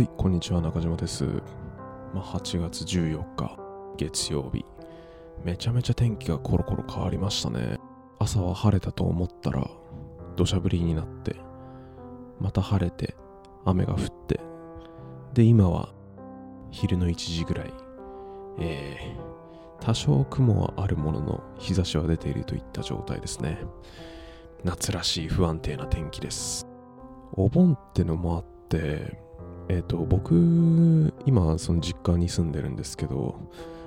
はい、こんにちは、中島です。まあ、8月14日、月曜日。めちゃめちゃ天気がコロコロ変わりましたね。朝は晴れたと思ったら、土砂降りになって、また晴れて、雨が降って、で、今は昼の1時ぐらい、えー、多少雲はあるものの、日差しは出ているといった状態ですね。夏らしい不安定な天気です。お盆ってのもあって、えっ、と、僕、今、その実家に住んでるんですけど、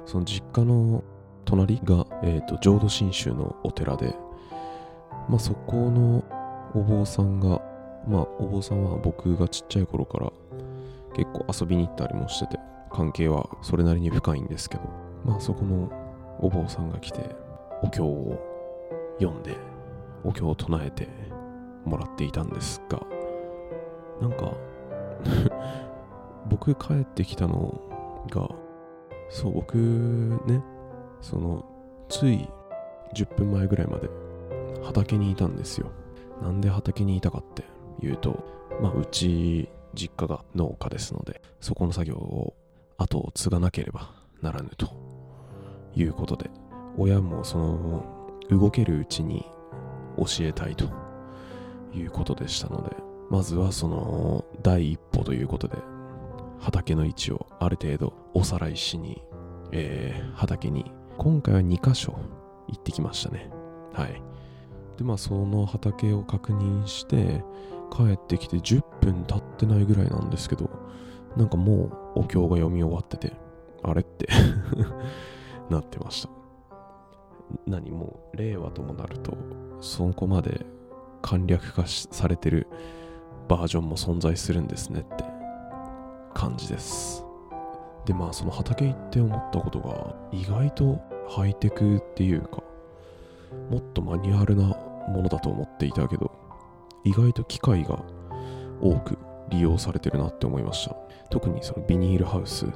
その実家の隣が、えっ、と、浄土真宗のお寺で、まあ、そこのお坊さんが、まあ、お坊さんは僕がちっちゃい頃から結構遊びに行ったりもしてて、関係はそれなりに深いんですけど、まあ、そこのお坊さんが来て、お経を読んで、お経を唱えてもらっていたんですが、なんか、僕帰ってきたのが、そう、僕ね、その、つい10分前ぐらいまで畑にいたんですよ。なんで畑にいたかっていうと、まあ、うち、実家が農家ですので、そこの作業を後を継がなければならぬということで、親もその、動けるうちに教えたいということでしたので、まずはその第一歩ということで畑の位置をある程度おさらいしに、えー畑に今回は2箇所行ってきましたね。はい。でまあその畑を確認して帰ってきて10分経ってないぐらいなんですけどなんかもうお経が読み終わっててあれって なってました。何もう令和ともなるとそこまで簡略化されてるバージョンも存在するんですねって感じです。でまあその畑行って思ったことが意外とハイテクっていうかもっとマニュアルなものだと思っていたけど意外と機械が多く利用されてるなって思いました。特にそのビニールハウス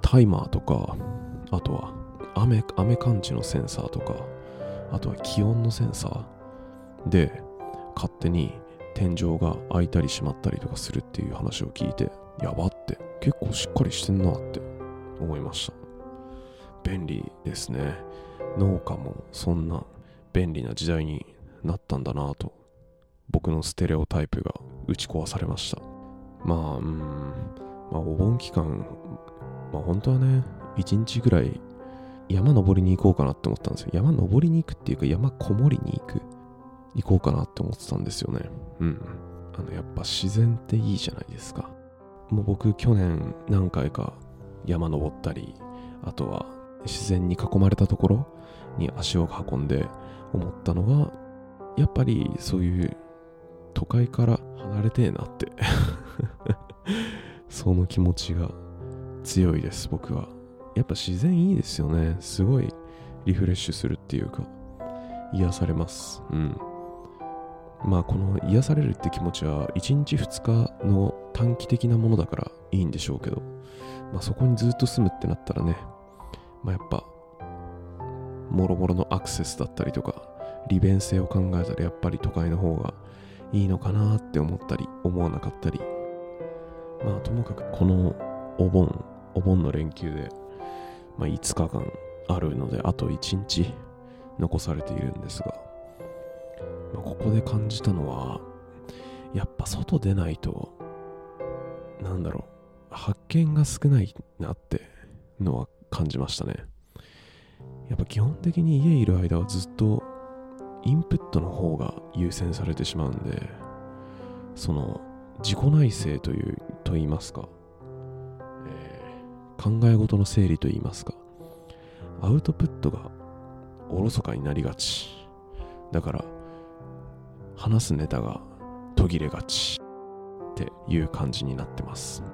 タイマーとかあとは雨雨感知のセンサーとかあとは気温のセンサーで勝手に天井が開いたり閉まったりとかするっていう話を聞いてやばって。結構しっかりしてんなって思いました。便利ですね。農家もそんな便利な時代になったんだなと。僕のステレオタイプが打ち壊されました。まあうん。まあお盆期間まあ本当はね一日ぐらい山登りに行こうかなって思ったんですよ。山登りに行くっていうか山こもりに行く。行こうかなって思ってたんですよね。うん。あの、やっぱ自然っていいじゃないですか。もう僕去年何回か山登ったり、あとは自然に囲まれたところに足を運んで思ったのが、やっぱりそういう都会から離れてえなって。その気持ちが強いです、僕は。やっぱ自然いいですよね。すごいリフレッシュするっていうか、癒されます。うん。まあこの癒されるって気持ちは1日2日の短期的なものだからいいんでしょうけど、まあそこにずっと住むってなったらね、まあやっぱ、もろもろのアクセスだったりとか、利便性を考えたらやっぱり都会の方がいいのかなって思ったり、思わなかったり。まあともかくこのお盆、お盆の連休で、まあ5日間あるので、あと1日残されているんですが、まあここで感じたのは、やっぱ外出ないと、なんだろう、発見が少ないなってのは感じましたね。やっぱ基本的に家いる間はずっとインプットの方が優先されてしまうんで、その自己内省という、と言いますか、えー考え事の整理と言いますか、アウトプットがおろそかになりがち。だから、話すネタが途切れがちっていう感じになってます。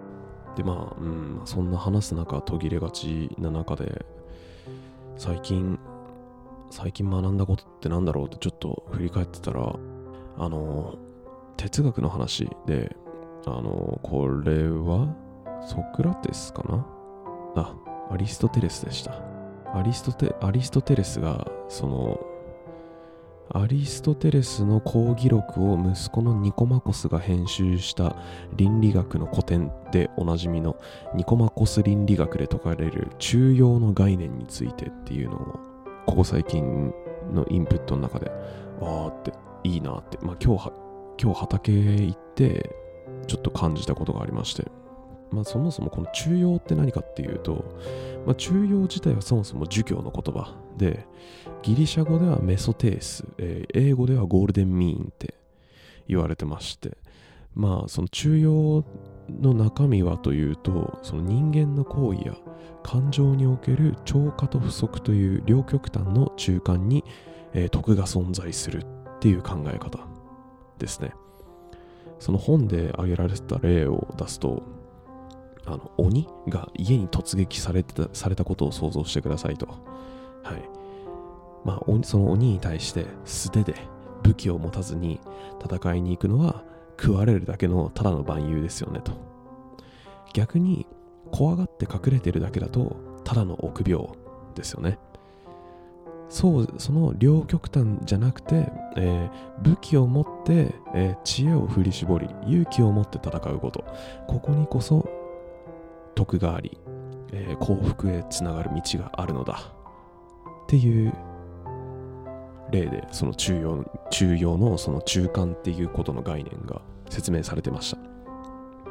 で、まあ、うん、そんな話す中途切れがちな中で、最近、最近学んだことってなんだろうってちょっと振り返ってたら、あの、哲学の話で、あの、これはソクラテスかな？あ、アリストテレスでした。アリストテアリストテレスが、その、アリストテレスの講義録を息子のニコマコスが編集した倫理学の古典でおなじみのニコマコス倫理学で説かれる中庸の概念についてっていうのをここ最近のインプットの中であーっていいなってまあ今日は今日畑行ってちょっと感じたことがありまして。まあそもそもこの中庸って何かっていうと、まあ、中庸自体はそもそも儒教の言葉でギリシャ語ではメソテース、えー、英語ではゴールデンミーンって言われてましてまあその中庸の中身はというとその人間の行為や感情における超過と不足という両極端の中間に、えー、徳が存在するっていう考え方ですねその本で挙げられてた例を出すとあの鬼が家に突撃されてたされたことを想像してくださいと。はい。まあ、その鬼に対して素手で武器を持たずに戦いに行くのは食われるだけのただの万有ですよねと。逆に怖がって隠れてるだけだとただの臆病ですよね。そう、その両極端じゃなくて、えー、武器を持って、えー、知恵を振り絞り、勇気を持って戦うこと。ここにこそ徳があり、えー、幸福へつながる道があるのだっていう例でその中庸中庸のその中間っていうことの概念が説明されてました。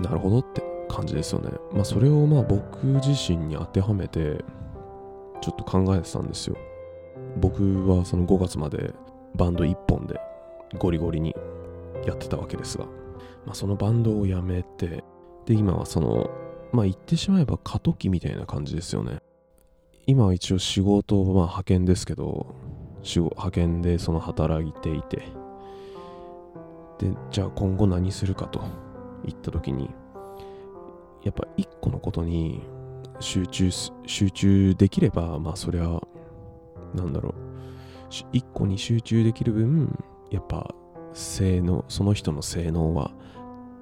なるほどって感じですよね。まあそれをまあ僕自身に当てはめてちょっと考えてたんですよ。僕はその5月までバンド1本でゴリゴリにやってたわけですが、まあ、そのバンドを辞めてで今はそのまあ言ってしまえば過渡期みたいな感じですよね。今は一応仕事はまあ派遣ですけど、派遣でその働いていて、で、じゃあ今後何するかと言った時に、やっぱ一個のことに集中集中できれば、まあそりゃ、なんだろう、一個に集中できる分、やっぱ性能、その人の性能は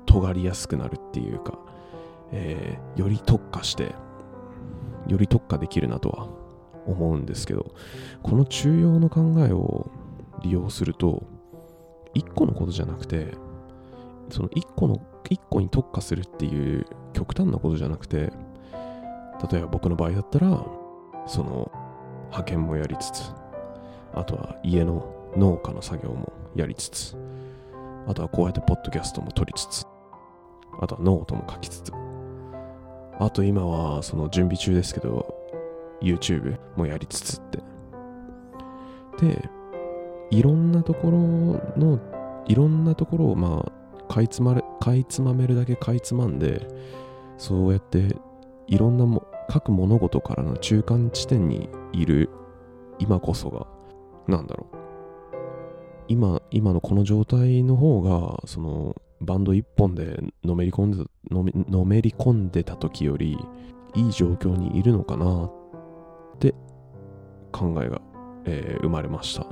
尖りやすくなるっていうか、えー、より特化してより特化できるなとは思うんですけどこの中庸の考えを利用すると1個のことじゃなくてその1個の1個に特化するっていう極端なことじゃなくて例えば僕の場合だったらその派遣もやりつつあとは家の農家の作業もやりつつあとはこうやってポッドキャストも撮りつつあとはノートも書きつつあと今はその準備中ですけど、YouTube もやりつつって。で、いろんなところの、いろんなところをまあ、かいつまれ、かいつまめるだけかいつまんで、そうやっていろんなも各物事からの中間地点にいる今こそが、なんだろう。今、今のこの状態の方が、その、バンド1本でのめり込んでのめのめり込んでた時よりいい状況にいるのかなって考えが、えー、生まれました。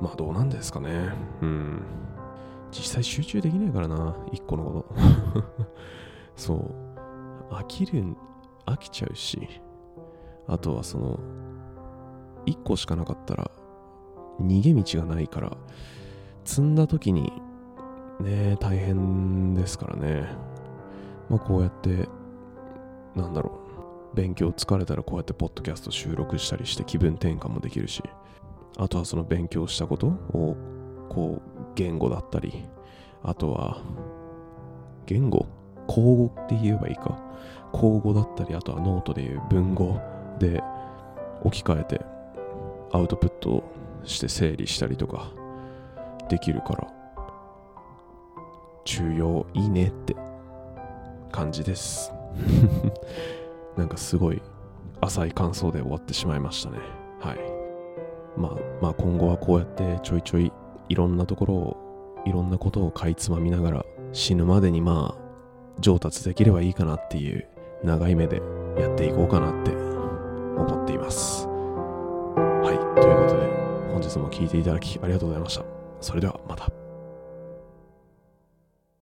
まあどうなんですかね。うん。実際集中できないからな1個のこと。そう。飽きる飽きちゃうしあとはその1個しかなかったら逃げ道がないから積んだ時にね大変ですからね。まあこうやって、なんだろう、勉強疲れたらこうやってポッドキャスト収録したりして気分転換もできるし、あとはその勉強したことを、こう、言語だったり、あとは、言語？口語って言えばいいか。口語だったり、あとはノートでいう文語で置き換えてアウトプットして整理したりとかできるから、中庸いいねって感じです。なんかすごい浅い感想で終わってしまいましたね。はい。まあまあ今後はこうやってちょいちょいいろんなところをいろんなことをかいつまみながら死ぬまでにまあ上達できればいいかなっていう長い目でやっていこうかなって思っています。はい。ということで本日も聴いていただきありがとうございました。それではまた